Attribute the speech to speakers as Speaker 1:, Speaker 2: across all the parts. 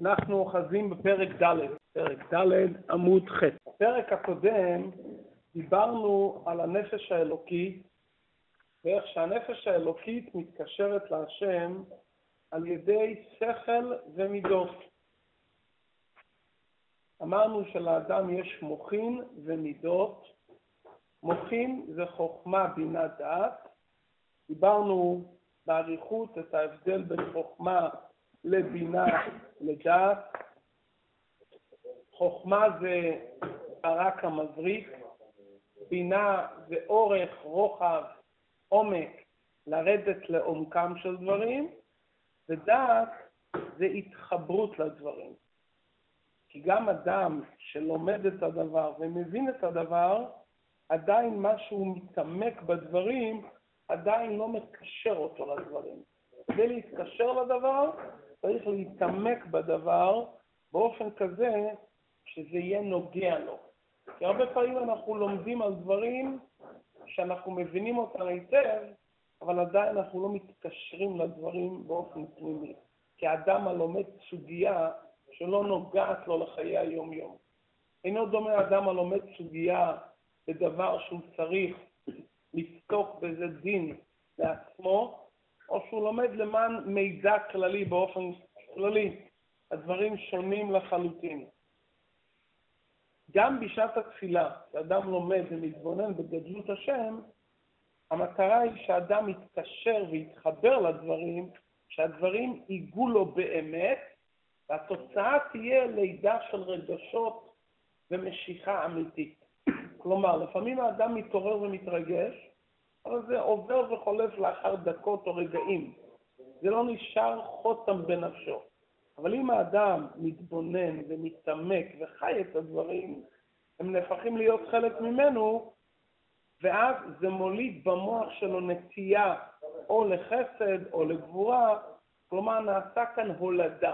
Speaker 1: אנחנו אוחזים בפרק ד', פרק ד' עמוד ח'. בפרק הקודם דיברנו על הנפש האלוקית ואיך שהנפש האלוקית מתקשרת להשם על ידי שכל ומידות. אמרנו שלאדם יש מוחין ומידות. מוחין זה חוכמה, בינה, דעת. דיברנו באריכות את ההבדל בין חוכמה לבינה לדעת. חוכמה זה ברק המבריק, בינה זה אורך, רוחב, עומק, לרדת לעומקם של דברים, ודעת זה התחברות לדברים. כי גם אדם שלומד את הדבר ומבין את הדבר, עדיין מה שהוא מתעמק בדברים, עדיין לא מקשר אותו לדברים. כדי להתקשר לדבר, צריך להתעמק בדבר באופן כזה שזה יהיה נוגע לו. כי הרבה פעמים אנחנו לומדים על דברים שאנחנו מבינים אותם היטב, אבל עדיין אנחנו לא מתקשרים לדברים באופן פנימי. כי האדם הלומד סוגיה שלא נוגעת לו לחיי היום-יום. אינו דומה אדם הלומד סוגיה בדבר שהוא צריך לפסוק באיזה דין לעצמו, או שהוא לומד למען מידע כללי באופן כללי. הדברים שונים לחלוטין. גם בשעת התפילה, כשאדם לומד ומתבונן בגדלות השם, המטרה היא שאדם יתקשר ויתחבר לדברים, שהדברים ייגעו לו באמת, והתוצאה תהיה לידה של רגשות ומשיכה אמיתית. כלומר, לפעמים האדם מתעורר ומתרגש, אבל זה עובר וחולף לאחר דקות או רגעים. זה לא נשאר חותם בנפשו. אבל אם האדם מתבונן ומתעמק וחי את הדברים, הם נהפכים להיות חלק ממנו, ואז זה מוליד במוח שלו נטייה או לחסד או לגבורה, כלומר נעשה כאן הולדה.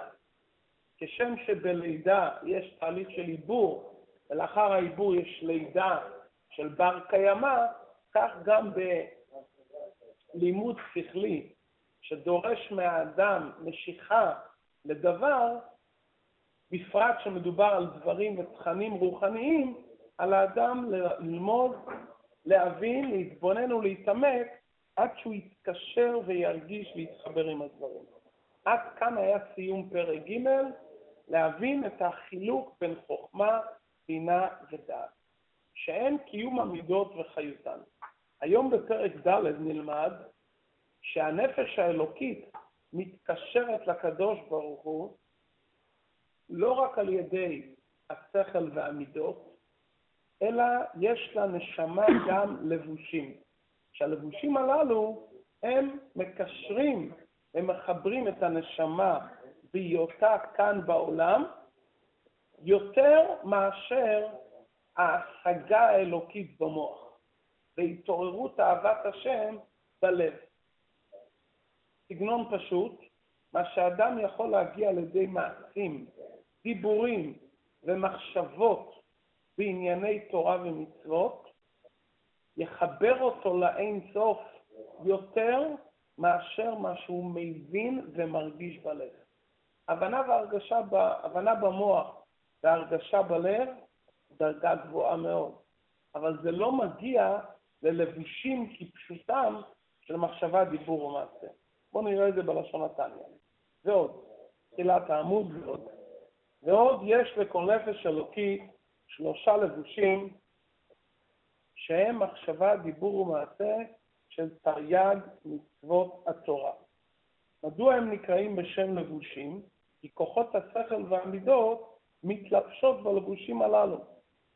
Speaker 1: כשם שבלידה יש תהליך של עיבור, ולאחר העיבור יש לידה של בר קיימא, כך גם בלימוד שכלי שדורש מהאדם משיכה לדבר, בפרט שמדובר על דברים ותכנים רוחניים, על האדם ללמוד, להבין, להתבונן ולהתעמק עד שהוא יתקשר וירגיש ויתחבר עם הדברים. עד כאן היה סיום פרק ג', להבין את החילוק בין חוכמה, בינה ודעת, שאין קיום המידות וחיותן. היום בפרק ד' נלמד שהנפש האלוקית מתקשרת לקדוש ברוך הוא לא רק על ידי השכל והמידות, אלא יש לנשמה גם לבושים. שהלבושים הללו הם מקשרים, הם מחברים את הנשמה בהיותה כאן בעולם, יותר מאשר ההשגה האלוקית במוח, והתעוררות אהבת השם בלב. סגנון פשוט, מה שאדם יכול להגיע על ידי מעשים, דיבורים ומחשבות בענייני תורה ומצוות, יחבר אותו לאין סוף יותר מאשר מה שהוא מבין ומרגיש בלב. הבנה והרגשה, הבנה במוח והרגשה בלב, דרגה גבוהה מאוד, אבל זה לא מגיע ללבושים כפשוטם של מחשבה, דיבור ומעשה. בואו נראה את זה בלשון התניא. ועוד, תחילת העמוד ועוד. ועוד יש לכל נפש אלוקית שלושה לבושים שהם מחשבה, דיבור ומעשה של תרי"ג מצוות התורה. מדוע הם נקראים בשם לבושים? כי כוחות השכל והמידות מתלבשות בלבושים הללו.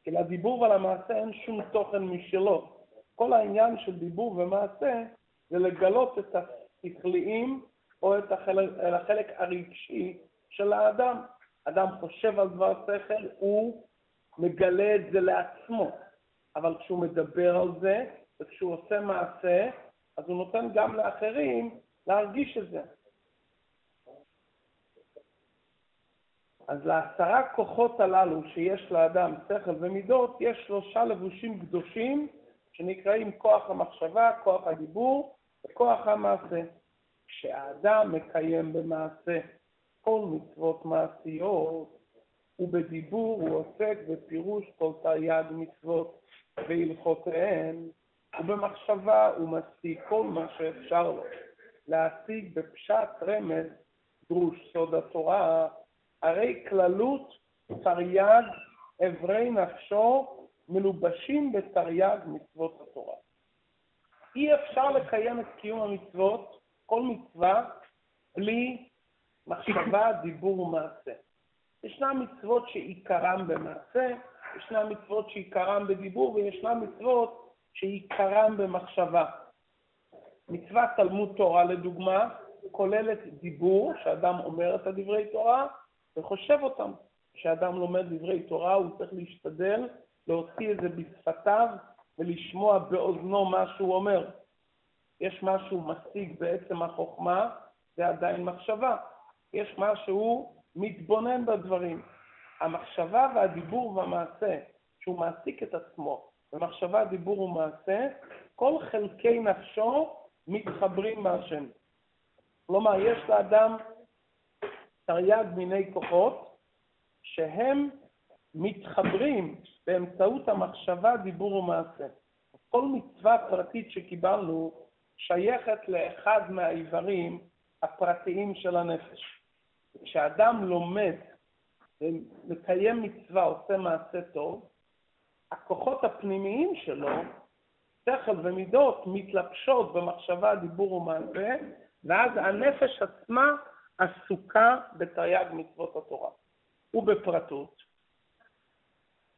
Speaker 1: כי לדיבור ולמעשה אין שום תוכן משלו. כל העניין של דיבור ומעשה זה לגלות את השכליים או את החלק, החלק הרגשי של האדם. אדם חושב על דבר שכל, הוא מגלה את זה לעצמו, אבל כשהוא מדבר על זה וכשהוא עושה מעשה, אז הוא נותן גם לאחרים להרגיש את זה. אז לעשרה כוחות הללו שיש לאדם, שכל ומידות, יש שלושה לבושים קדושים שנקראים כוח המחשבה, כוח הדיבור וכוח המעשה. כשהאדם מקיים במעשה כל מצוות מעשיות, ובדיבור הוא עוסק בפירוש כל תרי"ג מצוות והלכותיהן, ובמחשבה הוא משיג כל מה שאפשר לו להשיג בפשט רמז דרוש סוד התורה, הרי כללות תרי"ג אברי נפשו מלובשים בתרי"ג מצוות התורה. אי אפשר לקיים את קיום המצוות, כל מצווה, בלי מחשבה, דיבור ומעשה. ישנן מצוות שעיקרן במעשה, ישנן מצוות שעיקרן בדיבור, וישנן מצוות שעיקרן במחשבה. מצוות תלמוד תורה, לדוגמה, כוללת דיבור, שאדם אומר את הדברי תורה וחושב אותם. כשאדם לומד דברי תורה הוא צריך להשתדל להוציא את זה בשפתיו ולשמוע באוזנו מה שהוא אומר. יש משהו משיג בעצם החוכמה, זה עדיין מחשבה. יש משהו מתבונן בדברים. המחשבה והדיבור והמעשה, שהוא מעסיק את עצמו במחשבה, דיבור ומעשה, כל חלקי נפשו מתחברים מהשם. כלומר, יש לאדם תרי"ג מיני כוחות שהם מתחברים באמצעות המחשבה, דיבור ומעשה. כל מצווה פרטית שקיבלנו שייכת לאחד מהאיברים הפרטיים של הנפש. כשאדם לומד ומקיים מצווה, עושה מעשה טוב, הכוחות הפנימיים שלו, שכל ומידות, מתלבשות במחשבה, דיבור ומעשה, ואז הנפש עצמה עסוקה בתרי"ג מצוות התורה. ובפרטות,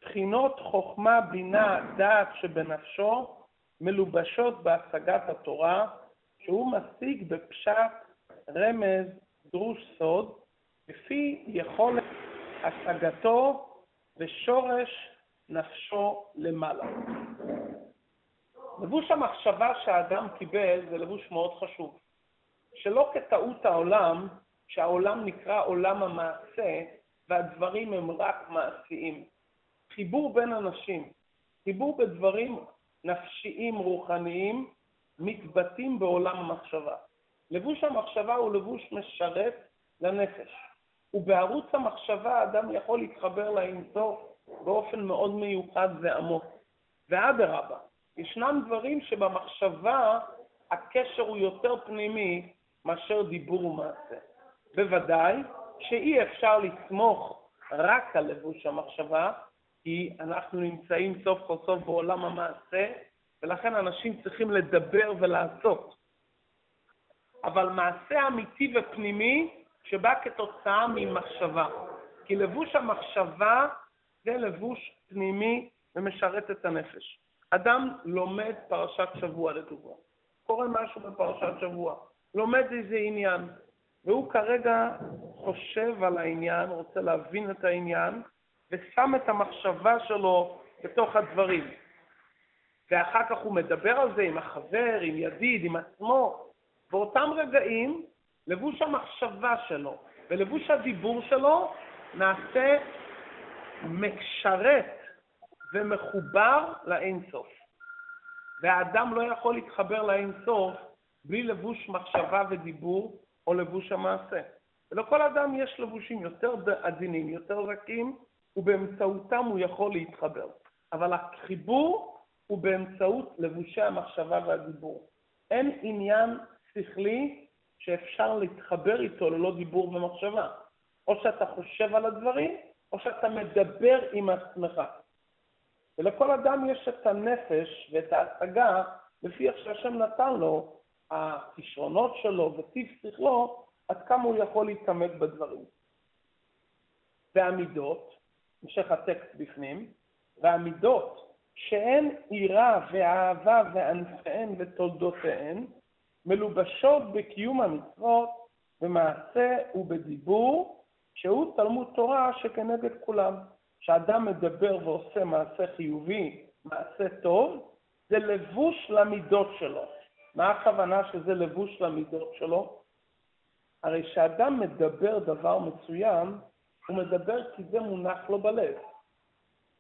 Speaker 1: בחינות חוכמה, בינה, דעת שבנפשו מלובשות בהשגת התורה, שהוא משיג בפשט, רמז, דרוש סוד, לפי יכולת השגתו ושורש נפשו למעלה. לבוש המחשבה שהאדם קיבל זה לבוש מאוד חשוב. שלא כטעות העולם, שהעולם נקרא עולם המעשה והדברים הם רק מעשיים. חיבור בין אנשים, חיבור בדברים נפשיים רוחניים מתבטאים בעולם המחשבה. לבוש המחשבה הוא לבוש משרת לנפש. ובערוץ המחשבה האדם יכול להתחבר לאינסוף באופן מאוד מיוחד ועמוק. ואדרבה, ישנם דברים שבמחשבה הקשר הוא יותר פנימי מאשר דיבור ומעשה. בוודאי שאי אפשר לסמוך רק על לבוש המחשבה, כי אנחנו נמצאים סוף כל סוף בעולם המעשה, ולכן אנשים צריכים לדבר ולעשות. אבל מעשה אמיתי ופנימי שבא כתוצאה ממחשבה. כי לבוש המחשבה זה לבוש פנימי ומשרת את הנפש. אדם לומד פרשת שבוע לדוגמה, קורה משהו בפרשת שבוע, לומד איזה עניין, והוא כרגע חושב על העניין, רוצה להבין את העניין, ושם את המחשבה שלו בתוך הדברים. ואחר כך הוא מדבר על זה עם החבר, עם ידיד, עם עצמו. באותם רגעים, לבוש המחשבה שלו ולבוש הדיבור שלו נעשה משרת ומחובר לאינסוף. והאדם לא יכול להתחבר לאינסוף בלי לבוש מחשבה ודיבור או לבוש המעשה. ולכל אדם יש לבושים יותר עדינים, יותר רכים, ובאמצעותם הוא יכול להתחבר. אבל החיבור הוא באמצעות לבושי המחשבה והדיבור. אין עניין שכלי שאפשר להתחבר איתו ללא דיבור ומחשבה. או שאתה חושב על הדברים, או שאתה מדבר עם עצמך. ולכל אדם יש את הנפש ואת ההשגה לפי איך שהשם נתן לו, הכישרונות שלו וטיב שכלו, עד כמה הוא יכול להתעמק בדברים. והמידות, המשך הטקסט בפנים, והמידות שאין יראה ואהבה וענפיהן ותולדותיהן, מלובשות בקיום המצוות, במעשה ובדיבור, שהוא תלמוד תורה שכנגד כולם. כשאדם מדבר ועושה מעשה חיובי, מעשה טוב, זה לבוש למידות שלו. מה הכוונה שזה לבוש למידות שלו? הרי כשאדם מדבר דבר מסוים, הוא מדבר כי זה מונח לו בלב.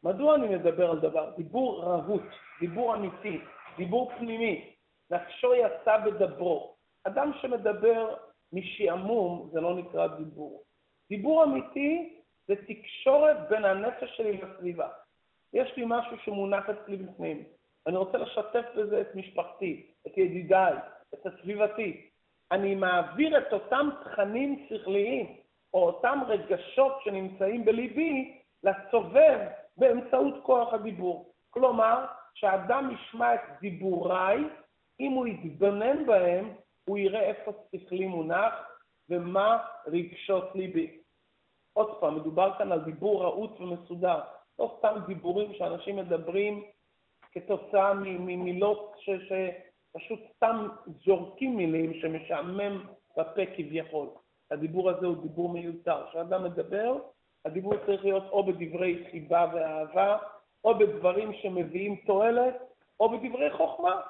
Speaker 1: מדוע אני מדבר על דבר? דיבור רהוט, דיבור אמיתי, דיבור פנימי. נפשו יצא בדברו. אדם שמדבר משעמום זה לא נקרא דיבור. דיבור אמיתי זה תקשורת בין הנפש שלי לסביבה. יש לי משהו שמונח אצלי בפנים. אני רוצה לשתף בזה את משפחתי, את ידידיי, את הסביבתי. אני מעביר את אותם תכנים שכליים, או אותם רגשות שנמצאים בליבי, לסובב באמצעות כוח הדיבור. כלומר, כשאדם ישמע את דיבוריי, אם הוא יתבונן בהם, הוא יראה איפה שכלי מונח ומה רגשות ליבי. עוד פעם, מדובר כאן על דיבור רהוט ומסודר, לא סתם דיבורים שאנשים מדברים כתוצאה ממילות ש... שפשוט סתם זורקים מילים שמשעמם בפה כביכול. הדיבור הזה הוא דיבור מיותר. כשאדם מדבר, הדיבור צריך להיות או בדברי חיבה ואהבה, או בדברים שמביאים תועלת, או בדברי חוכמה.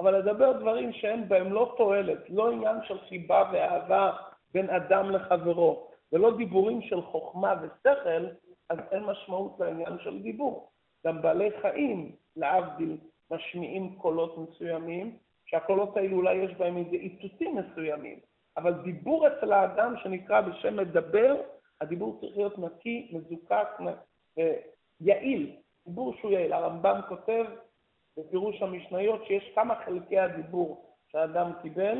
Speaker 1: אבל לדבר דברים שאין בהם לא תועלת, לא עניין של חיבה ואהבה בין אדם לחברו, ולא דיבורים של חוכמה ושכל, אז אין משמעות לעניין של דיבור. גם בעלי חיים, להבדיל, משמיעים קולות מסוימים, שהקולות האלו אולי יש בהם איזה איתותים מסוימים, אבל דיבור אצל האדם שנקרא בשם מדבר, הדיבור צריך להיות נקי, מזוקק, יעיל, דיבור שהוא יעיל. הרמב"ם כותב בפירוש המשניות שיש כמה חלקי הדיבור שהאדם קיבל,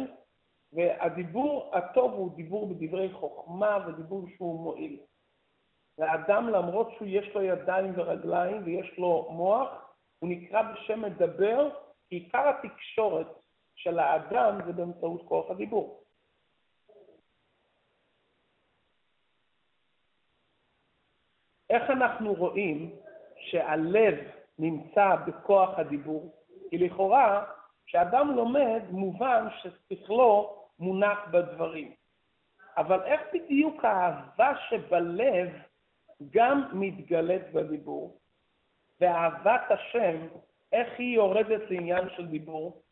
Speaker 1: והדיבור הטוב הוא דיבור בדברי חוכמה ודיבור שהוא מועיל. לאדם, למרות שהוא יש לו ידיים ורגליים ויש לו מוח, הוא נקרא בשם מדבר, כי עיקר התקשורת של האדם זה באמצעות כוח הדיבור. איך אנחנו רואים שהלב נמצא בכוח הדיבור? כי לכאורה, כשאדם לומד, מובן ששכלו מונח בדברים. אבל איך בדיוק האהבה שבלב גם מתגלית בדיבור? ואהבת השם, איך היא יורדת לעניין של דיבור?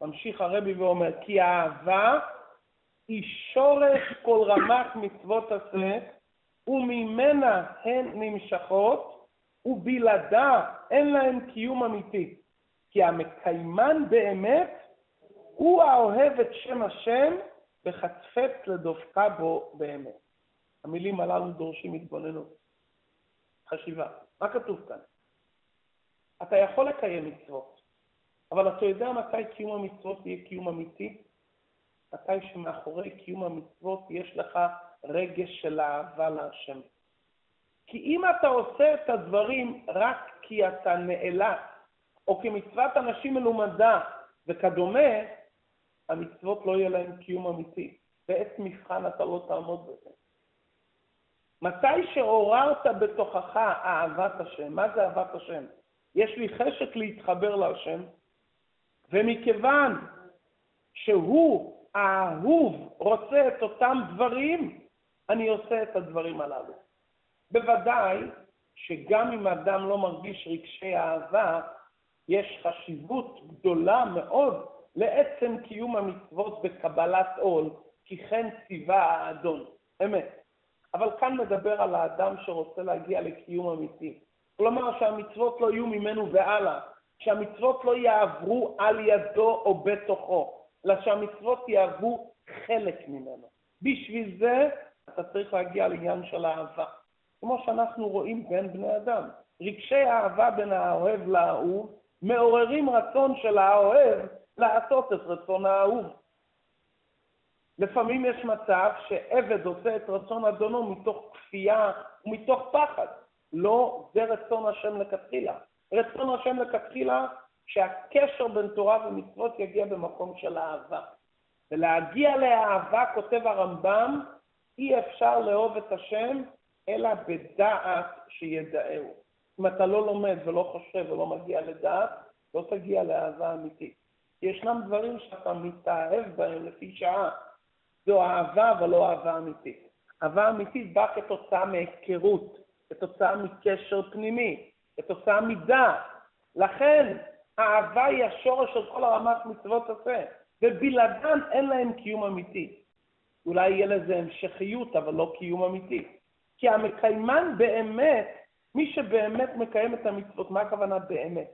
Speaker 1: ממשיך הרבי ואומר, כי האהבה היא שורש כל רמ"ח מצוות עשה, וממנה הן נמשכות, ובלעדה אין להן קיום אמיתי. כי המקיימן באמת הוא האוהב את שם השם וחצפץ לדופקה בו באמת. המילים הללו דורשים התבוננות, חשיבה. מה כתוב כאן? אתה יכול לקיים מצוות, אבל אתה יודע מתי קיום המצוות יהיה קיום אמיתי? מתי שמאחורי קיום המצוות יש לך רגש של אהבה להשם. כי אם אתה עושה את הדברים רק כי אתה נאלץ, או כמצוות אנשים מלומדה וכדומה, המצוות לא יהיה להם קיום אמיתי. בעת מבחן אתה לא תעמוד בזה. מתי שעוררת בתוכך אהבת השם, מה זה אהבת השם? יש לי חשק להתחבר להשם, ומכיוון שהוא, האהוב, רוצה את אותם דברים, אני עושה את הדברים הללו. בוודאי שגם אם אדם לא מרגיש רגשי אהבה, יש חשיבות גדולה מאוד לעצם קיום המצוות בקבלת עול, כי כן ציווה האדון. אמת. אבל כאן מדבר על האדם שרוצה להגיע לקיום אמיתי. כלומר שהמצוות לא יהיו ממנו והלאה, שהמצוות לא יעברו על ידו או בתוכו, אלא שהמצוות יעברו חלק ממנו. בשביל זה אתה צריך להגיע לעניין של אהבה. כמו שאנחנו רואים בין בני אדם. רגשי אהבה בין האוהב לאהוב מעוררים רצון של האוהב לעשות את רצון האהוב. לפעמים יש מצב שעבד עושה את רצון אדונו מתוך כפייה ומתוך פחד. לא זה רצון השם לכתחילה. רצון השם לכתחילה שהקשר בין תורה ומצוות יגיע במקום של אהבה. ולהגיע לאהבה, כותב הרמב"ם, אי אפשר לאהוב את השם אלא בדעת שידעהו. אם אתה לא לומד ולא חושב ולא מגיע לדעת, לא תגיע לאהבה אמיתית. ישנם דברים שאתה מתאהב בהם לפי שעה. זו אהבה, אבל לא אהבה אמיתית. אהבה אמיתית באה כתוצאה מהיכרות, כתוצאה מקשר פנימי, כתוצאה מדעת. לכן, האהבה היא השורש של כל הרמת מצוות עשה, ובלעדן אין להם קיום אמיתי. אולי יהיה לזה המשכיות, אבל לא קיום אמיתי. כי המקיימן באמת, מי שבאמת מקיים את המצוות, מה הכוונה באמת?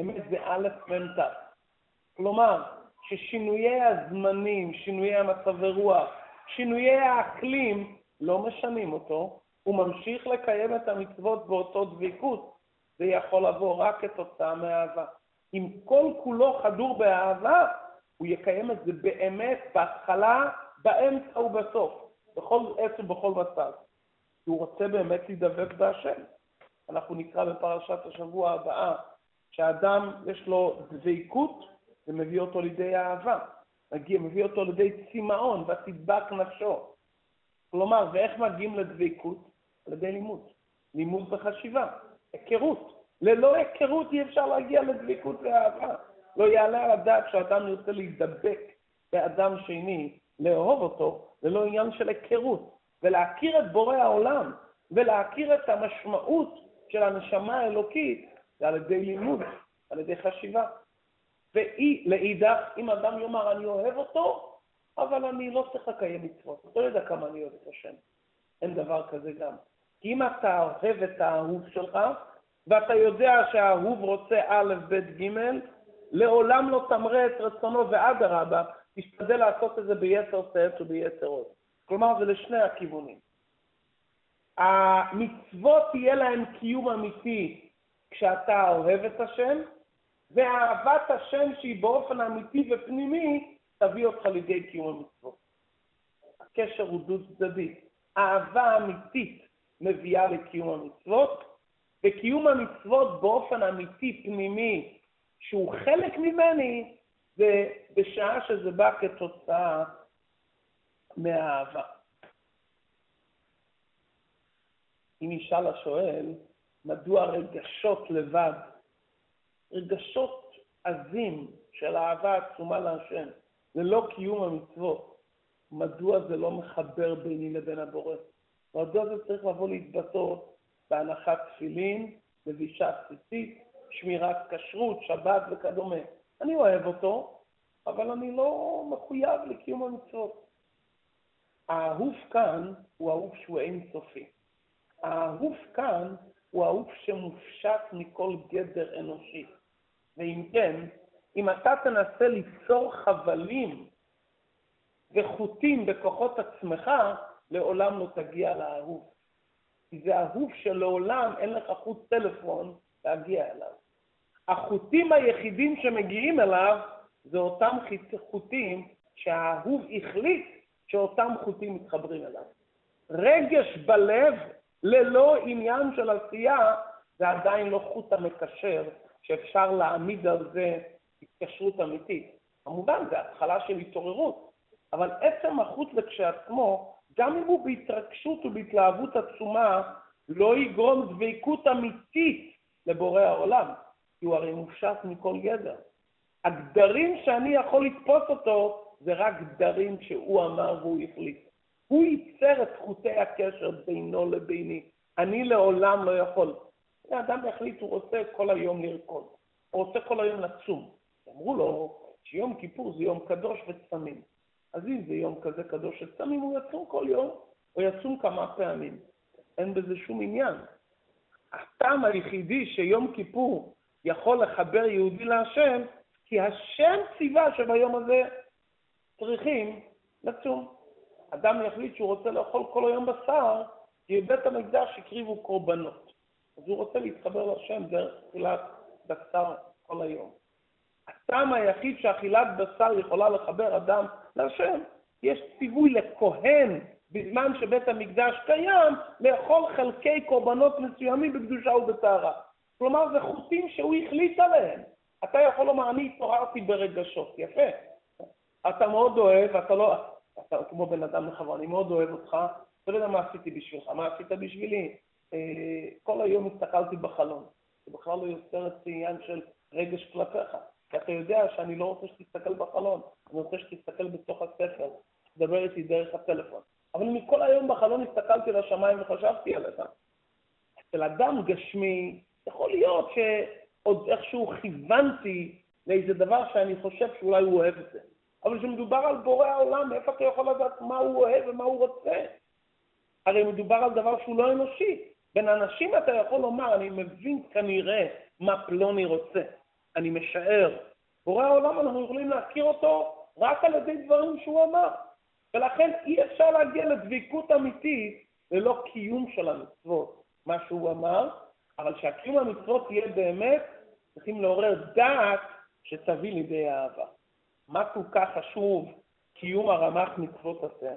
Speaker 1: אמת זה א' מ"ת. כלומר, ששינויי הזמנים, שינויי המצבי רוח, שינויי האקלים, לא משנים אותו, הוא ממשיך לקיים את המצוות באותו דבקות, זה יכול לבוא רק כתוצאה מאהבה. אם כל כולו חדור באהבה, הוא יקיים את זה באמת בהתחלה, באמצע ובסוף, בכל עת ובכל מצב. כי הוא רוצה באמת להידבק בהשם. אנחנו נקרא בפרשת השבוע הבאה, שהאדם יש לו דבקות, זה מביא אותו לידי אהבה. מגיע, מביא אותו לידי צמאון, ותדבק נפשו. כלומר, ואיך מגיעים לדבקות? על ידי לימוד. לימוד וחשיבה, היכרות. ללא היכרות אי אפשר להגיע לדבקות ואהבה. לא יעלה על הדעת שאדם ירצה להידבק באדם שני, לאהוב אותו, ללא עניין של היכרות, ולהכיר את בורא העולם, ולהכיר את המשמעות של הנשמה האלוקית, זה על ידי לימוד, על ידי חשיבה. ואי, לאידך, אם אדם יאמר, אני אוהב אותו, אבל אני לא צריך לקיים מצוות, לא יודע כמה אני אוהב את השם. אין דבר כזה גם. כי אם אתה אוהב את האהוב שלך, ואתה יודע שהאהוב רוצה א', ב', ג', לעולם לא תמרה את רצונו, ואדרבה, תשתדל לעשות את זה ביתר שאת וביתר עוד. כלומר, זה לשני הכיוונים. המצוות תהיה להם קיום אמיתי כשאתה אוהב את השם, ואהבת השם שהיא באופן אמיתי ופנימי, תביא אותך לידי קיום המצוות. הקשר הוא דו צדדי. אהבה אמיתית מביאה לקיום המצוות, וקיום המצוות באופן אמיתי פנימי, שהוא חלק ממני, זה בשעה שזה בא כתוצאה מהאהבה. אם ישאל השואל, מדוע רגשות לבד, רגשות עזים של אהבה עצומה להשם, ללא קיום המצוות, מדוע זה לא מחבר ביני לבין הבורא? מדוע זה צריך לבוא להתבטא בהנחת תפילין, לבישה בסיסית, שמירת כשרות, שבת וכדומה. אני אוהב אותו, אבל אני לא מחויב לקיום המצוות. האהוב כאן הוא אהוב שהוא אינסופי. האהוב כאן הוא אהוב שמופשט מכל גדר אנושי. ואם כן, אם אתה תנסה ליצור חבלים וחוטים בכוחות עצמך, לעולם לא תגיע לאהוב. כי זה אהוב שלעולם אין לך חוט טלפון להגיע אליו. החוטים היחידים שמגיעים אליו זה אותם חוטים שהאהוב החליט שאותם חוטים מתחברים אליו. רגש בלב ללא עניין של עשייה זה עדיין לא חוט המקשר שאפשר להעמיד על זה התקשרות אמיתית. כמובן, זה התחלה של התעוררות, אבל עצם החוט לכשעצמו, גם אם הוא בהתרגשות ובהתלהבות עצומה, לא יגרום דבקות אמיתית לבורא העולם, כי הוא הרי מופשט מכל גדר. הגדרים שאני יכול לתפוס אותו, זה רק גדרים שהוא אמר והוא החליט. הוא ייצר את חוטי הקשר בינו לביני. אני לעולם לא יכול. האדם יחליט, הוא רוצה כל היום לרקוד, הוא רוצה כל היום לצום. אמרו לו שיום כיפור זה יום קדוש וצמים. אז אם זה יום כזה קדוש וצמים, הוא יצום כל יום, או יצום כמה פעמים. אין בזה שום עניין. הטעם היחידי שיום כיפור יכול לחבר יהודי להשם, כי השם ציווה שביום הזה צריכים לצום. אדם יחליט שהוא רוצה לאכול כל היום בשר, כי בבית המקדש הקריבו קורבנות. אז הוא רוצה להתחבר להשם דרך אכילת בשר כל היום. הטעם היחיד שאכילת בשר יכולה לחבר אדם להשם, יש ציווי לכהן בזמן שבית המקדש קיים, לאכול חלקי קורבנות מסוימים בקדושה ובטהרה. כלומר, זה חוטים שהוא החליט עליהם. אתה יכול לומר, אני התעוררתי ברגשות. יפה. אתה מאוד אוהב, אתה לא... אתה כמו בן אדם לחברה, אני מאוד אוהב אותך, לא יודע מה עשיתי בשבילך, מה עשית בשבילי? אה, כל היום הסתכלתי בחלון. זה בכלל לא יוצר את עניין של רגש כלפיך. כי אתה יודע שאני לא רוצה שתסתכל בחלון, אני רוצה שתסתכל בתוך הספר, תדבר איתי דרך הטלפון. אבל אני כל היום בחלון הסתכלתי לשמיים וחשבתי עליך. אצל אדם גשמי, יכול להיות שעוד איכשהו כיוונתי לאיזה דבר שאני חושב שאולי הוא אוהב את זה. אבל כשמדובר על בורא העולם, מאיפה אתה יכול לדעת מה הוא אוהב ומה הוא רוצה? הרי מדובר על דבר שהוא לא אנושי. בין אנשים אתה יכול לומר, אני מבין כנראה מה פלוני רוצה. אני משער. בורא העולם, אנחנו יכולים להכיר אותו רק על ידי דברים שהוא אמר. ולכן אי אפשר להגיע לדביקות אמיתית ללא קיום של המצוות, מה שהוא אמר, אבל שהקיום המצוות יהיה באמת, צריכים לעורר דעת שתביא לידי אהבה. מה כל כך חשוב קיום הרמ"ח מצוות עשה?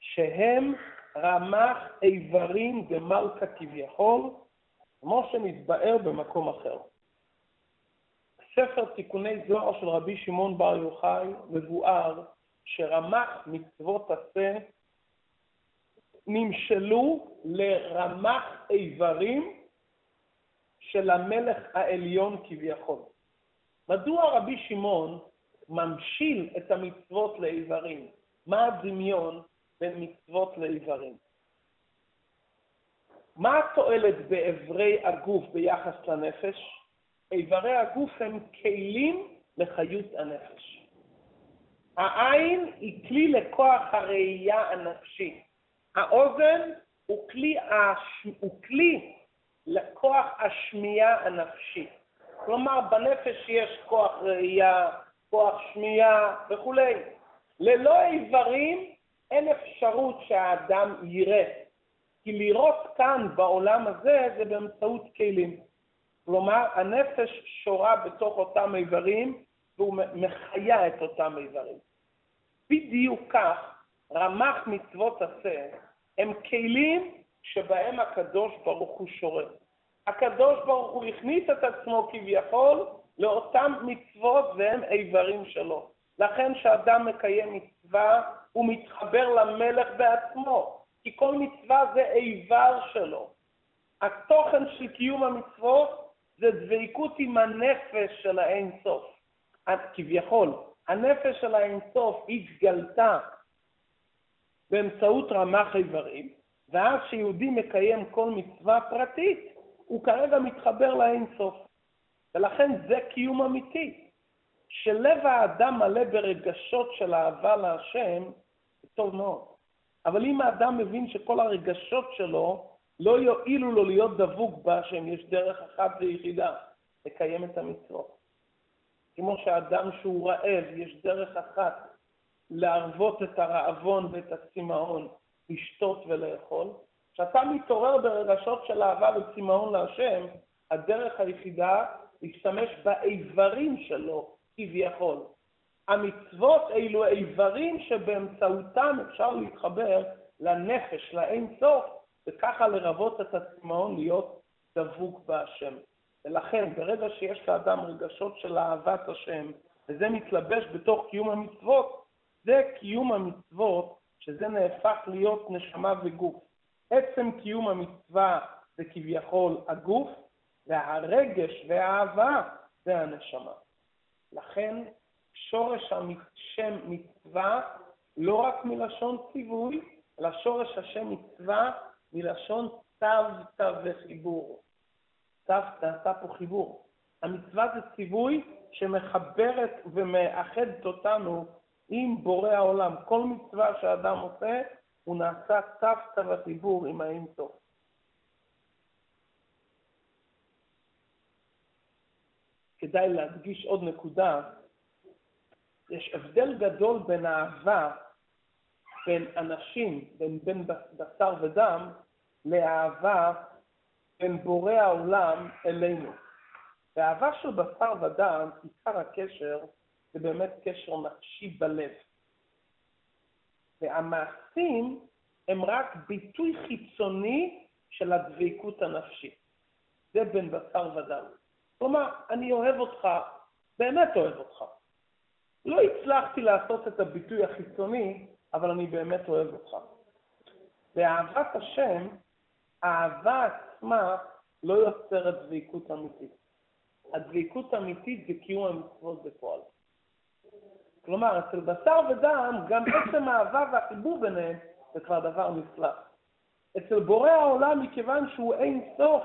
Speaker 1: שהם רמ"ח איברים דמלכה כביכול, כמו שנתבאר במקום אחר. ספר תיקוני זוהר של רבי שמעון בר יוחאי מבואר שרמ"ח מצוות עשה נמשלו לרמ"ח איברים של המלך העליון כביכול. מדוע רבי שמעון ממשיל את המצוות לאיברים? מה הדמיון בין מצוות לאיברים? מה התועלת באיברי הגוף ביחס לנפש? איברי הגוף הם כלים לחיות הנפש. העין היא כלי לכוח הראייה הנפשי. האוזן הוא כלי, הש... הוא כלי לכוח השמיעה הנפשי. כלומר, בנפש יש כוח ראייה, כוח שמיעה וכולי. ללא איברים אין אפשרות שהאדם יראה. כי לראות כאן בעולם הזה זה באמצעות כלים. כלומר, הנפש שורה בתוך אותם איברים והוא מחיה את אותם איברים. בדיוק כך, רמ"ח מצוות עשה הם כלים שבהם הקדוש ברוך הוא שורה. הקדוש ברוך הוא הכניס את עצמו כביכול לאותם מצוות והם איברים שלו. לכן כשאדם מקיים מצווה, הוא מתחבר למלך בעצמו, כי כל מצווה זה איבר שלו. התוכן של קיום המצוות זה דבקות עם הנפש של האין סוף. כביכול, הנפש של האין סוף התגלתה באמצעות רמ"ח איברים, ואז כשיהודי מקיים כל מצווה פרטית, הוא כרגע מתחבר לאין סוף. ולכן זה קיום אמיתי. שלב האדם מלא ברגשות של אהבה להשם, זה טוב מאוד. אבל אם האדם מבין שכל הרגשות שלו לא יועילו לו להיות דבוק בהשם, יש דרך אחת ויחידה, לקיים את המצוות. כמו שאדם שהוא רעב, יש דרך אחת להרוות את הרעבון ואת הצמאון, לשתות ולאכול. כשאתה מתעורר ברגשות של אהבה וצמאון להשם, הדרך היחידה להשתמש באיברים שלו, כביכול. המצוות אלו איברים שבאמצעותם אפשר להתחבר לנפש, לאין סוף, וככה לרבות את הצמאון להיות דבוק בהשם. ולכן, ברגע שיש לאדם רגשות של אהבת השם, וזה מתלבש בתוך קיום המצוות, זה קיום המצוות, שזה נהפך להיות נשמה וגוף. עצם קיום המצווה זה כביכול הגוף, והרגש והאהבה זה הנשמה. לכן שורש השם מצווה לא רק מלשון ציווי, אלא שורש השם מצווה מלשון צוותא וחיבור. צוותא, עשה פה חיבור. המצווה זה ציווי שמחברת ומאחדת אותנו עם בורא העולם. כל מצווה שאדם עושה, הוא נעשה צוותא וחיבור עם האין סוף. כדאי להדגיש עוד נקודה, יש הבדל גדול בין אהבה בין אנשים, בין, בין בשר ודם, לאהבה בין בורא העולם אלינו. באהבה של בשר ודם, עיקר הקשר זה באמת קשר נפשי בלב. והמעשים הם רק ביטוי חיצוני של הדבקות הנפשית. זה בין בשר ודם. כלומר, אני אוהב אותך, באמת אוהב אותך. לא הצלחתי לעשות את הביטוי החיצוני, אבל אני באמת אוהב אותך. ואהבת השם, האהבה עצמה לא יוצרת דבקות אמיתית. הדבקות האמיתית זה קיום המצוות בפועל. כלומר, אצל בשר ודם, גם עצם האהבה והחיבור ביניהם זה כבר דבר נפלא. אצל בורא העולם, מכיוון שהוא אין סוף,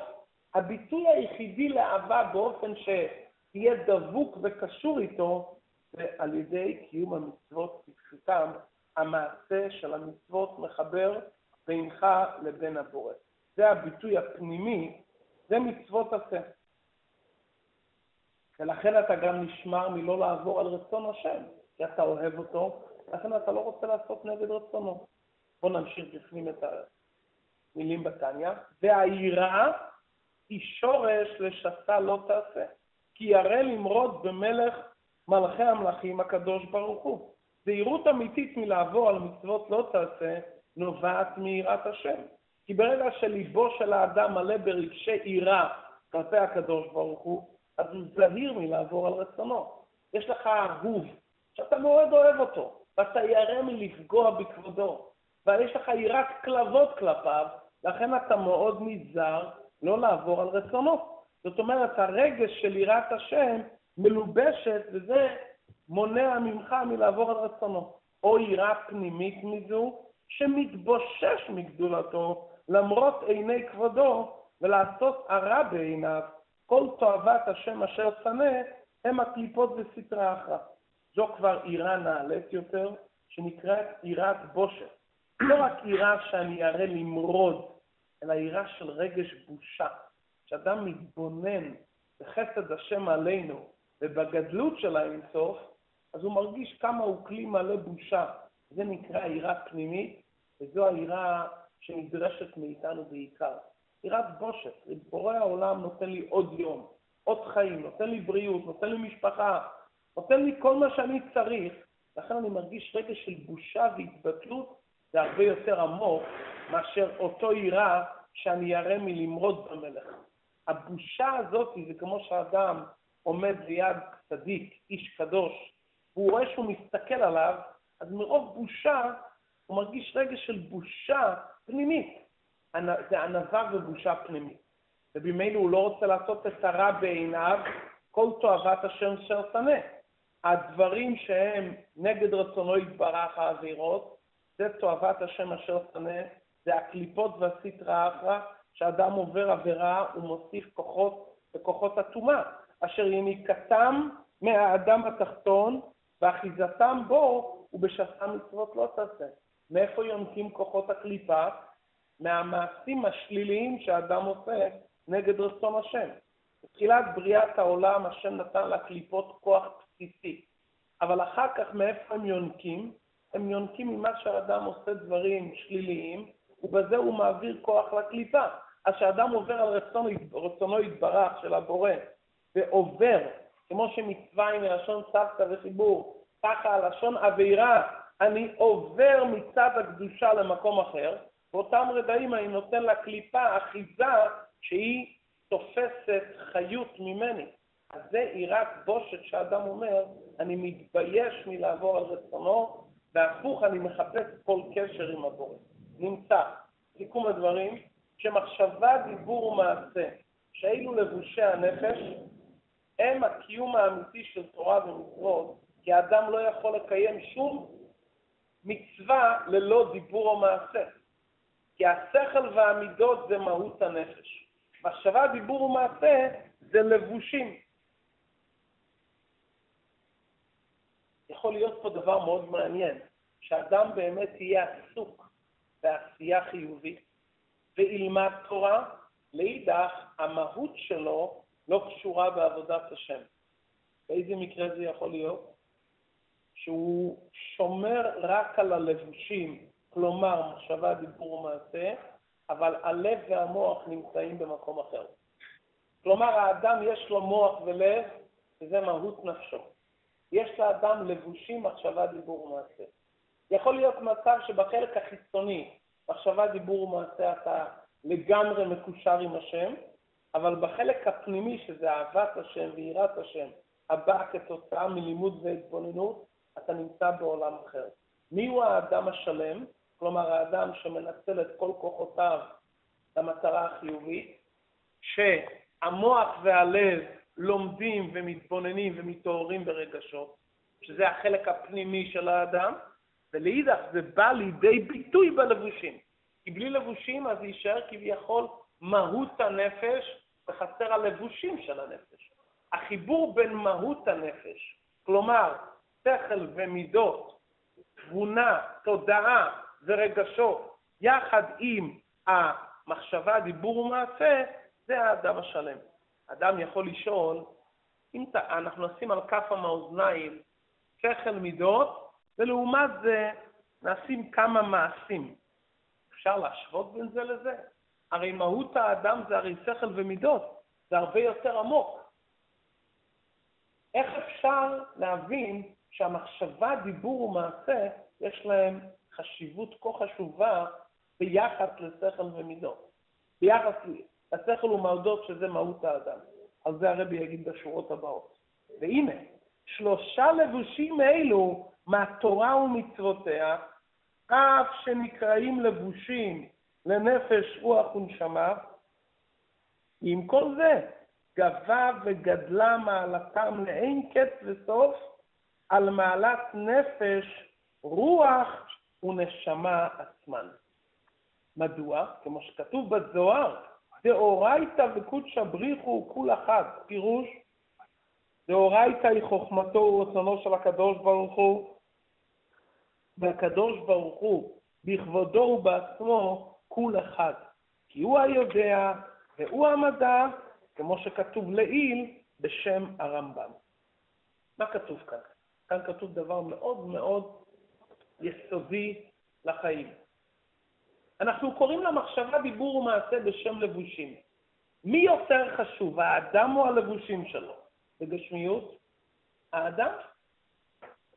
Speaker 1: הביטוי היחידי לאהבה באופן שיהיה דבוק וקשור איתו, זה על ידי קיום המצוות כפשוטם, המעשה של המצוות מחבר בינך לבין הבורא. זה הביטוי הפנימי, זה מצוות עשה. ולכן אתה גם נשמר מלא לעבור על רצון השם, כי אתה אוהב אותו, לכן אתה לא רוצה לעשות נגד רצונו. בואו נמשיך בפנים את המילים בתניא. והיראה היא שורש לשסה לא תעשה. כי ירא למרוד במלך מלכי המלכים הקדוש ברוך הוא. זהירות אמיתית מלעבור על מצוות לא תעשה נובעת מיראת השם. כי ברגע שליבו של האדם מלא ברגשי יראה כלפי הקדוש ברוך הוא, אז הוא זהיר מלעבור על רצונו. יש לך אהוב, שאתה מאוד אוהב אותו, ואתה ירא מלפגוע בכבודו, ויש לך יראת כלבות כלפיו, לכן אתה מאוד נזהר לא לעבור על רצונו. זאת אומרת, הרגש של יראת השם מלובשת, וזה מונע ממך מלעבור על רצונו. או יראה פנימית מזו, שמתבושש מגדולתו, למרות עיני כבודו, ולעשות הרע בעיניו, כל תועבת השם אשר שנא, הם הקליפות וסטרה אחרא. זו כבר יראה נעלית יותר, שנקראת יראת בושת. לא רק יראה שאני אראה למרוד, אלא יראה של רגש בושה. כשאדם מתבונן בחסד השם עלינו ובגדלות של האינסוף, אז הוא מרגיש כמה הוא כלי מלא בושה. זה נקרא יראה פנימית, וזו היראה שנדרשת מאיתנו בעיקר. יראת בושת, בורא העולם נותן לי עוד יום, עוד חיים, נותן לי בריאות, נותן לי משפחה, נותן לי כל מה שאני צריך, לכן אני מרגיש רגע של בושה והתבטלות, זה הרבה יותר עמוק מאשר אותו יראה שאני ירא מלמרוד במלך. הבושה הזאת זה כמו שאדם עומד ליד צדיק, איש קדוש, והוא רואה שהוא מסתכל עליו, אז מרוב בושה הוא מרגיש רגע של בושה פנימית. זה ענווה ובושה פנימית. ובמילא הוא לא רוצה לעשות את הרע בעיניו, כל תועבת השם אשר שנא. הדברים שהם נגד רצונו יתברך האווירות, זה תועבת השם אשר שנא, זה הקליפות והסטרא אחרא, שאדם עובר עבירה ומוסיף כוחות בכוחות הטומאה, אשר יניקתם מהאדם התחתון, ואחיזתם בו ובשסה מצוות לא תעשה. מאיפה יונקים כוחות הקליפה? מהמעשים השליליים שהאדם עושה נגד רצון השם. בתחילת בריאת העולם השם נתן לקליפות כוח בסיסי, אבל אחר כך מאיפה הם יונקים? הם יונקים ממה שהאדם עושה דברים שליליים, ובזה הוא מעביר כוח לקליפה. אז כשאדם עובר על רצון, רצונו יתברך של הבורא, ועובר, כמו שמצווה היא מלשון סבתא וחיבור, ככה הלשון עבירה, אני עובר מצד הקדושה למקום אחר, באותם רגעים אני נותן לקליפה אחיזה שהיא תופסת חיות ממני. אז זה יראת בושת שאדם אומר, אני מתבייש מלעבור על רצונו, והפוך, אני מחפש כל קשר עם הבורא. נמצא, סיכום הדברים, שמחשבה, דיבור ומעשה, שאלו לבושי הנפש, הם הקיום האמיתי של תורה ומצוות, כי האדם לא יכול לקיים שום מצווה ללא דיבור או מעשה. כי השכל והמידות זה מהות הנפש. מחשבה, דיבור ומעשה זה לבושים. יכול להיות פה דבר מאוד מעניין, שאדם באמת יהיה עסוק בעשייה חיובית וילמד תורה, לאידך המהות שלו לא קשורה בעבודת השם. באיזה מקרה זה יכול להיות? שהוא שומר רק על הלבושים, כלומר מחשבה, דיבור ומעשה, אבל הלב והמוח נמצאים במקום אחר. כלומר, האדם יש לו מוח ולב, וזה מהות נפשו. יש לאדם לבושים, מחשבה, דיבור ומעשה. יכול להיות מצב שבחלק החיצוני, מחשבה, דיבור ומעשה, אתה לגמרי מקושר עם השם, אבל בחלק הפנימי, שזה אהבת השם ויראת השם, הבאה כתוצאה מלימוד והתבוננות, אתה נמצא בעולם אחר. מיהו האדם השלם? כלומר האדם שמנצל את כל כוחותיו למטרה החיובית, שהמוח והלב לומדים ומתבוננים ומתעוררים ברגשות, שזה החלק הפנימי של האדם, ולאידך זה בא לידי ביטוי בלבושים. כי בלי לבושים אז יישאר כביכול מהות הנפש וחסר הלבושים של הנפש. החיבור בין מהות הנפש, כלומר שכל ומידות, תבונה, תודעה ורגשות, יחד עם המחשבה, דיבור ומעשה, זה האדם השלם. אדם יכול לשאול, אם אנחנו נשים על כף המאזניים שכל מידות ולעומת זה נעשים כמה מעשים. אפשר להשוות בין זה לזה? הרי מהות האדם זה הרי שכל ומידות, זה הרבה יותר עמוק. איך אפשר להבין שהמחשבה, דיבור ומעשה, יש להם חשיבות כה חשובה ביחס לשכל ומידות, ביחס לשכל ומעודות שזה מהות האדם. על זה הרבי יגיד בשורות הבאות. והנה, שלושה לבושים אלו מהתורה ומצוותיה, אף שנקראים לבושים לנפש, רוח ונשמה, עם כל זה גבה וגדלה מעלתם לאין קץ וסוף על מעלת נפש, רוח ונשמה עצמן. מדוע? כמו שכתוב בזוהר, דאורייתא וקודשא בריחו כול אחד. פירוש, דאורייתא היא חוכמתו ורצונו של הקדוש ברוך הוא, והקדוש ברוך הוא בכבודו ובעצמו כול אחד. כי הוא היודע והוא המדע, כמו שכתוב לעיל בשם הרמב"ם. מה כתוב כאן? כאן כתוב דבר מאוד מאוד יסודי לחיים. אנחנו קוראים למחשבה דיבור ומעשה בשם לבושים. מי יותר חשוב, האדם או הלבושים שלו? בגשמיות? האדם.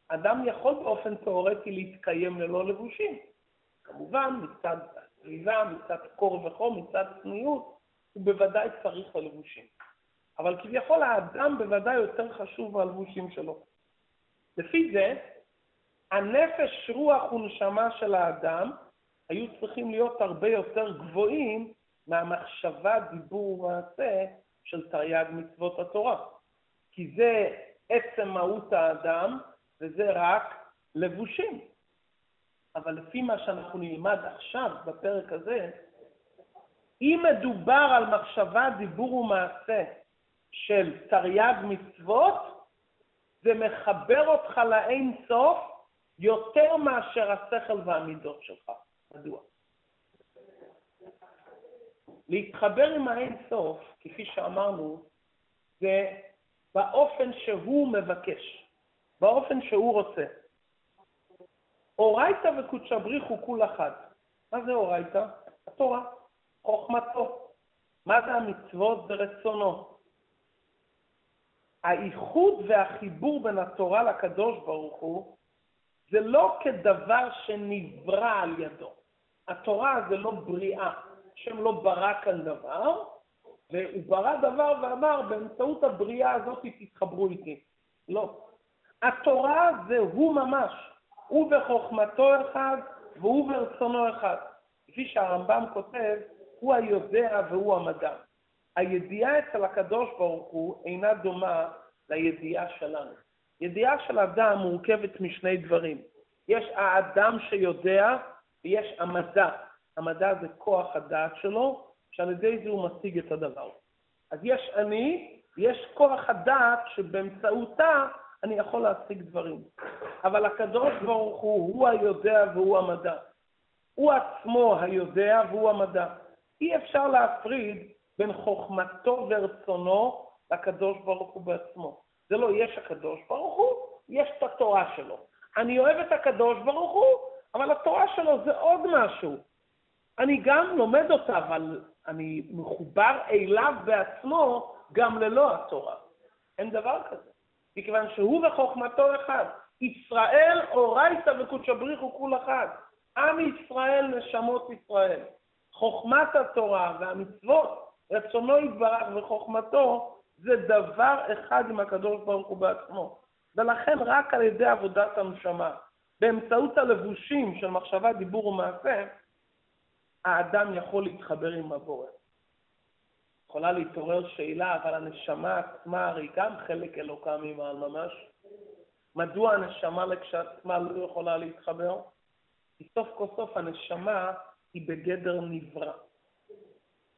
Speaker 1: אדם יכול באופן תיאורטי להתקיים ללא לבושים. כמובן, מצד הסביבה, מצד קור וחום, מצד צניעות, הוא בוודאי צריך ללבושים. אבל כביכול האדם בוודאי יותר חשוב מהלבושים שלו. לפי זה, הנפש, רוח ונשמה של האדם היו צריכים להיות הרבה יותר גבוהים מהמחשבה, דיבור ומעשה של תרי"ג מצוות התורה. כי זה עצם מהות האדם, וזה רק לבושים. אבל לפי מה שאנחנו נלמד עכשיו, בפרק הזה, אם מדובר על מחשבה, דיבור ומעשה של תרי"ג מצוות, זה מחבר אותך לאין סוף יותר מאשר השכל והמידות שלך. מדוע? להתחבר עם האין סוף, כפי שאמרנו, זה באופן שהוא מבקש, באופן שהוא רוצה. אורייתא וקודשא בריחו כול אחד. מה זה אורייתא? התורה, חוכמתו. מה זה המצוות? זה רצונו. האיחוד והחיבור בין התורה לקדוש ברוך הוא זה לא כדבר שנברא על ידו. התורה זה לא בריאה, השם לא ברא כאן דבר, והוא ברא דבר ואמר, באמצעות הבריאה הזאת תתחברו איתי. לא. התורה זה הוא ממש, הוא בחוכמתו אחד והוא ברצונו אחד. כפי שהרמב"ם כותב, הוא היודע והוא המדע. הידיעה אצל הקדוש ברוך הוא אינה דומה לידיעה שלנו. ידיעה של אדם מורכבת משני דברים. יש האדם שיודע ויש המדע. המדע זה כוח הדעת שלו, שעל ידי זה הוא משיג את הדבר. אז יש אני, יש כוח הדעת שבאמצעותה אני יכול להשיג דברים. אבל הקדוש ברוך הוא, הוא היודע והוא המדע. הוא עצמו היודע והוא המדע. אי אפשר להפריד בין חוכמתו ורצונו לקדוש ברוך הוא בעצמו. זה לא יש הקדוש ברוך הוא, יש את התורה שלו. אני אוהב את הקדוש ברוך הוא, אבל התורה שלו זה עוד משהו. אני גם לומד אותה, אבל אני מחובר אליו בעצמו גם ללא התורה. אין דבר כזה. מכיוון שהוא וחוכמתו אחד. ישראל אורייתא וקודשא בריחו כול אחד. עם ישראל נשמות ישראל. חוכמת התורה והמצוות, רצונו יתברך וחוכמתו, זה דבר אחד עם הקדוש ברוך הוא בעצמו. ולכן רק על ידי עבודת הנשמה, באמצעות הלבושים של מחשבה, דיבור ומעשה, האדם יכול להתחבר עם הבורא. יכולה להתעורר שאלה, אבל הנשמה עצמה הרי גם חלק אלוקה ממעל ממש. מדוע הנשמה לכשעצמה לא יכולה להתחבר? כי סוף כל סוף הנשמה היא בגדר נברא.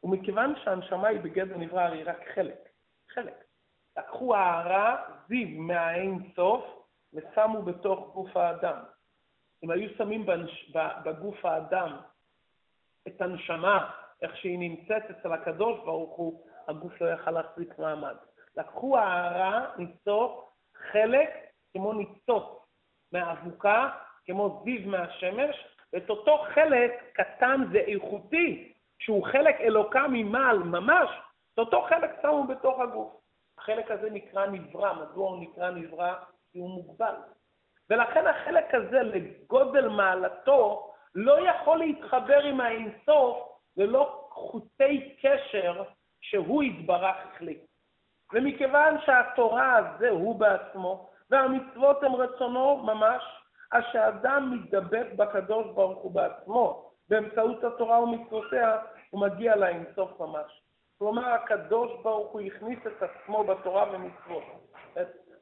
Speaker 1: ומכיוון שהנשמה היא בגדר נברא, הרי רק חלק, חלק. לקחו הערה, זיו מהאין סוף, ושמו בתוך גוף האדם. אם היו שמים בנש... בגוף האדם את הנשמה, איך שהיא נמצאת אצל הקדוש ברוך הוא, הגוף לא יכל להחזיק מעמד. לקחו הערה, ניצוץ, חלק כמו ניצוץ מהאבוקה, כמו זיו מהשמש, ואת אותו חלק קטן ואיכותי, שהוא חלק אלוקה ממעל ממש, את אותו חלק שמו בתוך הגוף. החלק הזה נקרא נברא. מדוע הוא נקרא נברא? כי הוא מוגבל. ולכן החלק הזה, לגודל מעלתו, לא יכול להתחבר עם האינסוף ללא חוטי קשר שהוא יתברך החליט. ומכיוון שהתורה הזה הוא בעצמו, והמצוות הם רצונו ממש, אז שהאדם מתדבק בקדוש ברוך הוא בעצמו, באמצעות התורה ומצוותיה, הוא מגיע לאינסוף ממש. כלומר, הקדוש ברוך הוא הכניס את עצמו בתורה ומצוות.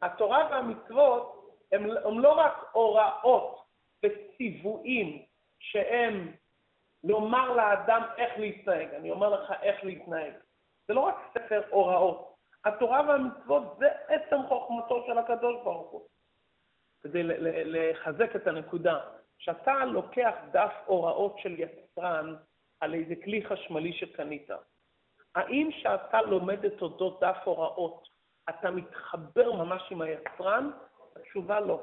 Speaker 1: התורה והמצוות הם, הם לא רק הוראות וציוויים שהם לומר לאדם איך להתנהג, אני אומר לך איך להתנהג. זה לא רק ספר הוראות. התורה והמצוות זה עצם חוכמתו של הקדוש ברוך הוא. כדי לחזק את הנקודה, כשאתה לוקח דף הוראות של יצרן על איזה כלי חשמלי שקנית, האם כשאתה לומד את אודות דף הוראות, אתה מתחבר ממש עם היצרן? התשובה לא.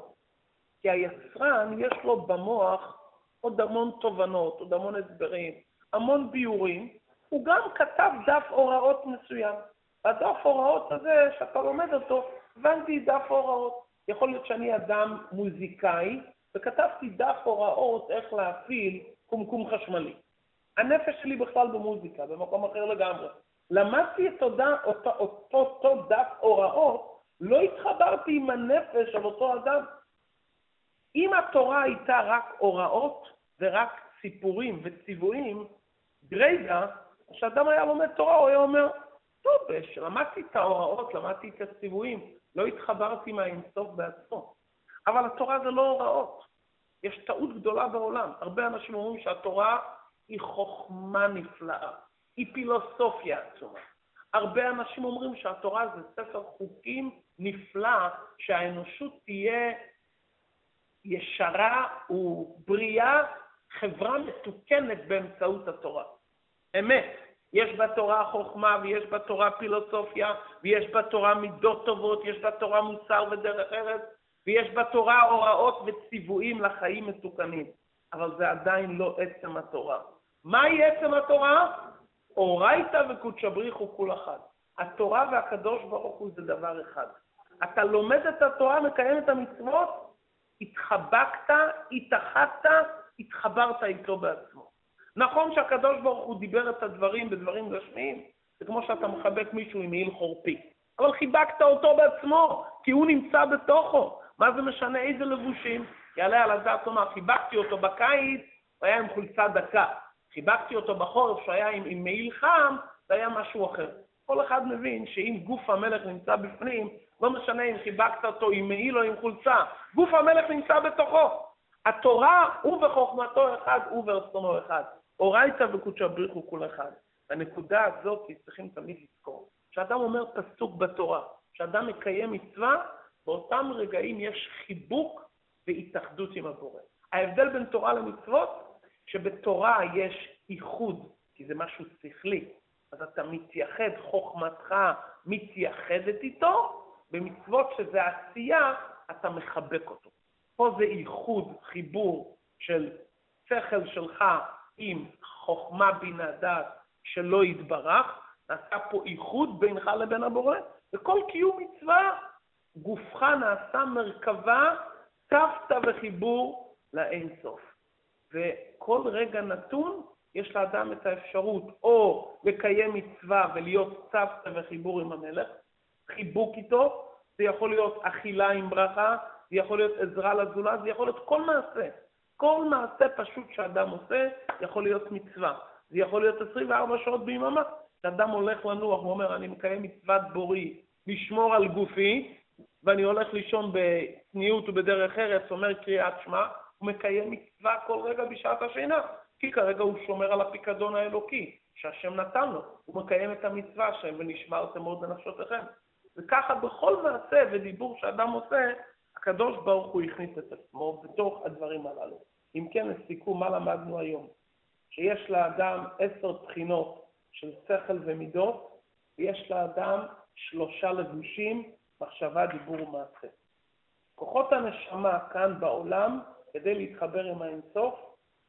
Speaker 1: כי היצרן, יש לו במוח עוד המון תובנות, עוד המון הסברים, המון ביורים, הוא גם כתב דף הוראות מסוים. הדף הוראות הזה, שאתה לומד אותו, הבנתי דף הוראות. יכול להיות שאני אדם מוזיקאי, וכתבתי דף הוראות איך להפעיל קומקום חשמלי. הנפש שלי בכלל במוזיקה, במקום אחר לגמרי. למדתי את אותו, אותו, אותו, אותו דף הוראות, לא התחברתי עם הנפש של אותו אדם. אם התורה הייתה רק הוראות ורק סיפורים וציוויים, גריידא, כשאדם היה לומד תורה, הוא היה אומר, טוב, למדתי את ההוראות, למדתי את הציוויים, לא התחברתי עם האינסוף בעצמו. אבל התורה זה לא הוראות. יש טעות גדולה בעולם. הרבה אנשים אומרים שהתורה היא חוכמה נפלאה, היא פילוסופיה עצומה. הרבה אנשים אומרים שהתורה זה ספר חוקים נפלא, שהאנושות תהיה ישרה ובריאה, חברה מתוקנת באמצעות התורה. אמת, יש בתורה חוכמה ויש בתורה פילוסופיה ויש בתורה מידות טובות, יש בתורה מוסר ודרך ארץ ויש בתורה הוראות וציוויים לחיים מתוקנים, אבל זה עדיין לא עצם התורה. מהי עצם התורה? אורייתא וקודשא בריחו כול אחד. התורה והקדוש ברוך הוא זה דבר אחד. אתה לומד את התורה, מקיים את המצוות, התחבקת, התאחדת, התחברת איתו בעצמו. נכון שהקדוש ברוך הוא דיבר את הדברים בדברים גשמיים, זה כמו שאתה מחבק מישהו עם מעיל חורפי, אבל חיבקת אותו בעצמו, כי הוא נמצא בתוכו. מה זה משנה איזה לבושים? יעלה על הדעת לומר, חיבקתי אותו בקיץ, הוא היה עם חולצה דקה. חיבקתי אותו בחורף, שהיה עם, עם מעיל חם, זה היה משהו אחר. כל אחד מבין שאם גוף המלך נמצא בפנים, לא משנה אם חיבקת אותו עם מעיל או עם חולצה, גוף המלך נמצא בתוכו. התורה הוא בחוכמתו אחד, הוא ברצונו אחד. אורייתא וקודשא בריחו כול אחד. הנקודה הזאת צריכים תמיד לזכור. כשאדם אומר פסוק בתורה, כשאדם מקיים מצווה, באותם רגעים יש חיבוק והתאחדות עם הבורא. ההבדל בין תורה למצוות, שבתורה יש איחוד, כי זה משהו שכלי, אז אתה מתייחד, חוכמתך מתייחדת איתו, במצוות שזה עשייה, אתה מחבק אותו. פה זה איחוד, חיבור של שכל שלך עם חוכמה בינה דעת שלא יתברך, נעשה פה איחוד בינך לבין הבורא, וכל קיום מצווה, גופך נעשה מרכבה, צוותא וחיבור לאין סוף. וכל רגע נתון, יש לאדם את האפשרות או לקיים מצווה ולהיות צוותא וחיבור עם המלך, חיבוק איתו, זה יכול להיות אכילה עם ברכה, זה יכול להיות עזרה לזולת, זה יכול להיות כל מעשה. כל מעשה פשוט שאדם עושה יכול להיות מצווה. זה יכול להיות 24 שעות ביממה. כשאדם הולך לנוח, הוא אומר, אני מקיים מצוות בורי, לשמור על גופי, ואני הולך לישון בצניעות ובדרך ארץ, אומר קריאת שמע, הוא מקיים מצווה כל רגע בשעת השינה, כי כרגע הוא שומר על הפיקדון האלוקי שהשם נתן לו. הוא מקיים את המצווה השם ונשמרתם מאוד בנפשותיכם. וככה בכל מעשה ודיבור שאדם עושה, הקדוש ברוך הוא הכניס את עצמו בתוך הדברים הללו. אם כן, לסיכום, מה למדנו היום? שיש לאדם עשר בחינות של שכל ומידות, ויש לאדם שלושה לבושים, מחשבה, דיבור ומעשה. כוחות הנשמה כאן בעולם, כדי להתחבר עם האינסוף,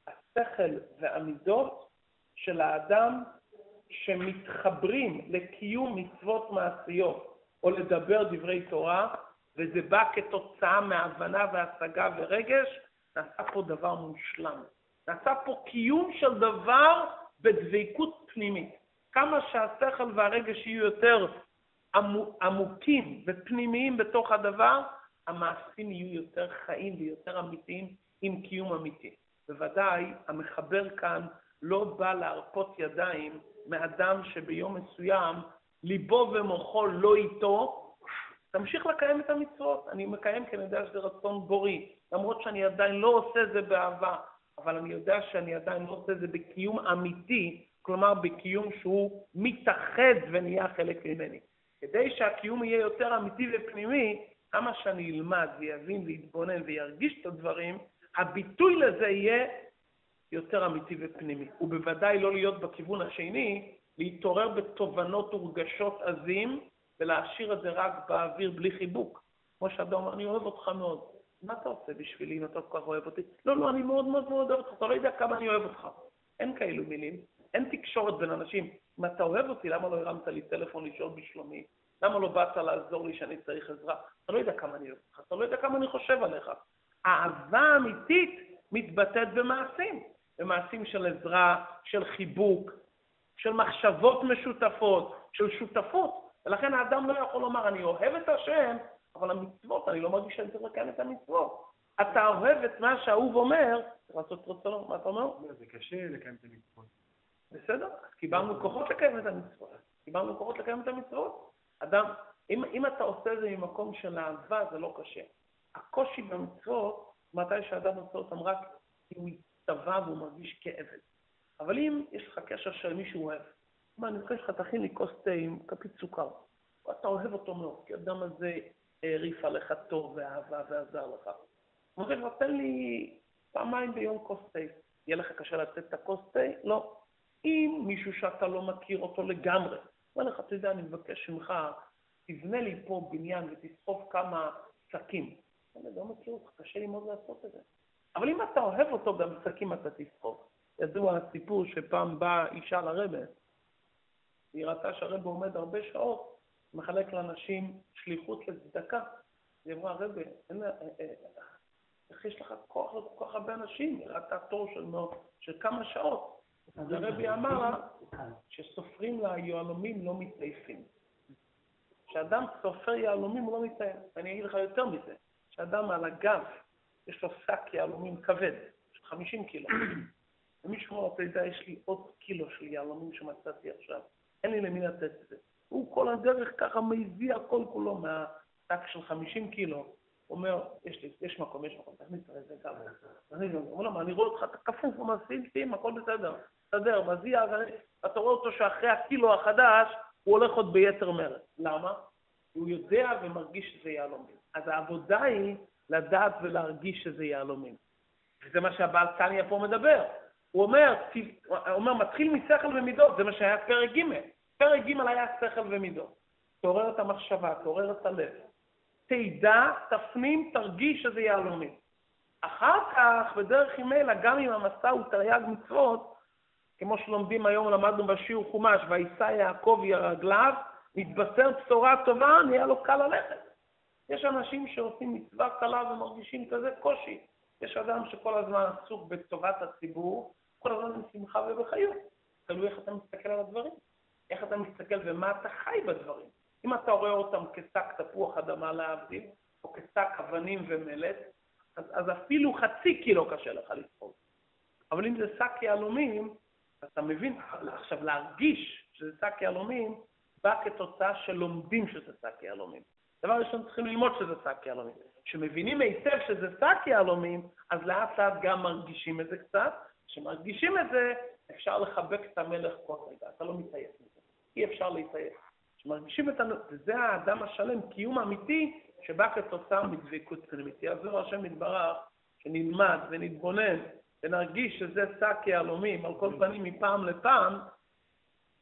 Speaker 1: השכל והמידות של האדם שמתחברים לקיום מצוות מעשיות או לדבר דברי תורה, וזה בא כתוצאה מהבנה והשגה ורגש, נעשה פה דבר מושלם. נעשה פה קיום של דבר בדבקות פנימית. כמה שהשכל והרגש יהיו יותר עמוקים ופנימיים בתוך הדבר, המעשים יהיו יותר חיים ויותר אמיתיים עם קיום אמיתי. בוודאי, המחבר כאן לא בא להרפות ידיים מאדם שביום מסוים ליבו ומוחו לא איתו, תמשיך לקיים את המצוות. אני מקיים כי אני יודע שזה רצון בורי, למרות שאני עדיין לא עושה זה באהבה, אבל אני יודע שאני עדיין לא עושה זה בקיום אמיתי, כלומר בקיום שהוא מתאחד ונהיה חלק ממני. כדי שהקיום יהיה יותר אמיתי ופנימי, כמה שאני אלמד ויבין ויתבונן וירגיש את הדברים, הביטוי לזה יהיה יותר אמיתי ופנימי. ובוודאי לא להיות בכיוון השני, להתעורר בתובנות ורגשות עזים ולהשאיר את זה רק באוויר בלי חיבוק. כמו שאתה אומר, אני אוהב אותך מאוד. מה אתה עושה בשבילי אם אתה כל כך אוהב אותי? לא, לא, אני מאוד מאוד מאוד אוהב אותך, אתה לא יודע כמה אני אוהב אותך. אין כאלו מילים, אין תקשורת בין אנשים. אם אתה אוהב אותי, למה לא הרמת לי טלפון לשאול בשלומי? למה לא באת לעזור לי שאני צריך עזרה? אתה לא יודע כמה אני אוהב אותך, אתה לא יודע כמה אני חושב עליך. האהבה אמיתית מתבטאת במעשים, במעשים של עזרה, של חיבוק, של מחשבות משותפות, של שותפות. ולכן האדם לא יכול לומר, אני אוהב את השם, אבל המצוות, אני לא מרגיש שאני צריך לקיים את המצוות. אתה אוהב את מה שהאהוב אומר, צריך לעשות רצונו, מה אתה אומר?
Speaker 2: זה קשה לקיים את המצוות.
Speaker 1: בסדר, אז קיבלנו כוחות לקיים את המצוות. קיבלנו כוחות לקיים את המצוות. אדם, אם, אם אתה עושה את זה ממקום של אהבה, זה לא קשה. הקושי במצוות, מתי שאדם עושה אותם רק כי הוא הצטווה והוא מרגיש כאבד. אבל אם יש לך קשר של מישהו אוהב, מה, אני מבקש לך, תכין לי כוס תה עם כפית סוכר. אתה אוהב אותו מאוד, כי האדם הזה העריף עליך טוב ואהבה ועזר לך. הוא אומר, תן לי פעמיים ביום כוס תה. יהיה לך קשה לתת את הכוס תה? לא. אם מישהו שאתה לא מכיר אותו לגמרי, אומר לך, אתה יודע, אני מבקש ממך, תבנה לי פה בניין ותסחוב כמה שקים. אני לא מכיר אותך, קשה לי מאוד לעשות את זה. אבל אם אתה אוהב אותו, גם שקים אתה תסחוב. ידוע הסיפור שפעם באה אישה לרבה, היא ראתה שהרבה עומד הרבה שעות, מחלק לאנשים שליחות לצדקה. היא אמרה, רבה, אה, אה, איך יש לך כוח לכל כך הרבה אנשים? היא ראתה תור של, של כמה שעות. אז הרבי אמר שסופרים לה יהלומים לא מתעייפים. כשאדם סופר יהלומים הוא לא מתעייף. אני אגיד לך יותר מזה, כשאדם על הגב יש לו שק יהלומים כבד, של 50 קילו, ומישהו אומר, אתה יודע, יש לי עוד קילו של יהלומים שמצאתי עכשיו, אין לי למי לתת את זה. הוא כל הדרך ככה מביא הכל כולו מהשק של 50 קילו. אומר, יש לי, יש מקום, יש מקום, תכניס את זה גם. אומר לו, אני רואה אותך, אתה כפוף, הוא אומר, שים, הכל בסדר. בסדר, מזיע, אתה רואה אותו שאחרי הקילו החדש, הוא הולך עוד ביתר מרץ. למה? הוא יודע ומרגיש שזה יהלומים. אז העבודה היא לדעת ולהרגיש שזה יהלומים. וזה מה שהבעל תניא פה מדבר. הוא אומר, הוא אומר, מתחיל משכל ומידות, זה מה שהיה פרק ג'. פרק ג' היה שכל ומידות. תעורר את המחשבה, תעורר את הלב. תדע, תפנים, תרגיש שזה יהלומים. אחר כך, בדרך ממילא, גם אם המסע הוא תרי"ג מצוות, כמו שלומדים היום, למדנו בשיעור חומש, ויישא יעקב ירגליו, מתבשר בשורה טובה, נהיה לו קל ללכת. יש אנשים שעושים מצווה קלה ומרגישים כזה קושי. יש אדם שכל הזמן עסוק בטובת הציבור, כל הזמן עם שמחה ובחיות. תלוי איך אתה מסתכל על הדברים, איך אתה מסתכל ומה אתה חי בדברים. אם אתה רואה אותם כשק תפוח אדמה להבדיל, או כשק אבנים ומלט, אז, אז אפילו חצי קילו קשה לך לספוג. אבל אם זה שק יהלומים, אתה מבין, עכשיו להרגיש שזה שק יהלומים, בא כתוצאה שלומדים שזה שק יהלומים. דבר ראשון צריכים ללמוד שזה שק יהלומים. כשמבינים היטב שזה שק יהלומים, אז לאט לאט גם מרגישים את זה קצת. כשמרגישים את זה, אפשר לחבק את המלך כל רגע, אתה לא מתעייף מזה. אי אפשר להתעייף. כשמרגישים את הנ... וזה האדם השלם, קיום אמיתי שבא כתוצאה מדבקות פנימית. יעזור השם יתברך, שנלמד ונתבונן ונרגיש שזה שק יהלומים על כל פנים מפעם לפעם,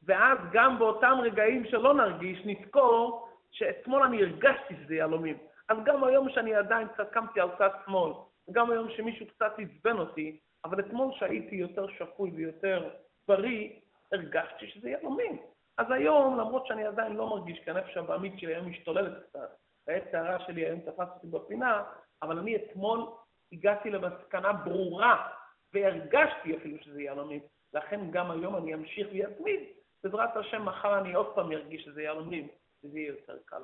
Speaker 1: ואז גם באותם רגעים שלא נרגיש, נזכור שאתמול אני הרגשתי שזה יהלומים. אז גם היום שאני עדיין קצת קמתי על צד שמאל, וגם היום שמישהו קצת עצבן אותי, אבל אתמול שהייתי יותר שפוי ויותר בריא, הרגשתי שזה יהלומים. אז היום, למרות שאני עדיין לא מרגיש, כי הנפש הבעמית שלי היום משתוללת קצת, והעת סערה שלי היום תפס אותי בפינה, אבל אני אתמול הגעתי למסקנה ברורה, והרגשתי אפילו שזה יהלומים. לכן גם היום אני אמשיך ויתמיד, בעזרת השם מחר אני עוד פעם ארגיש שזה יהלומים, וזה יהיה יותר קל.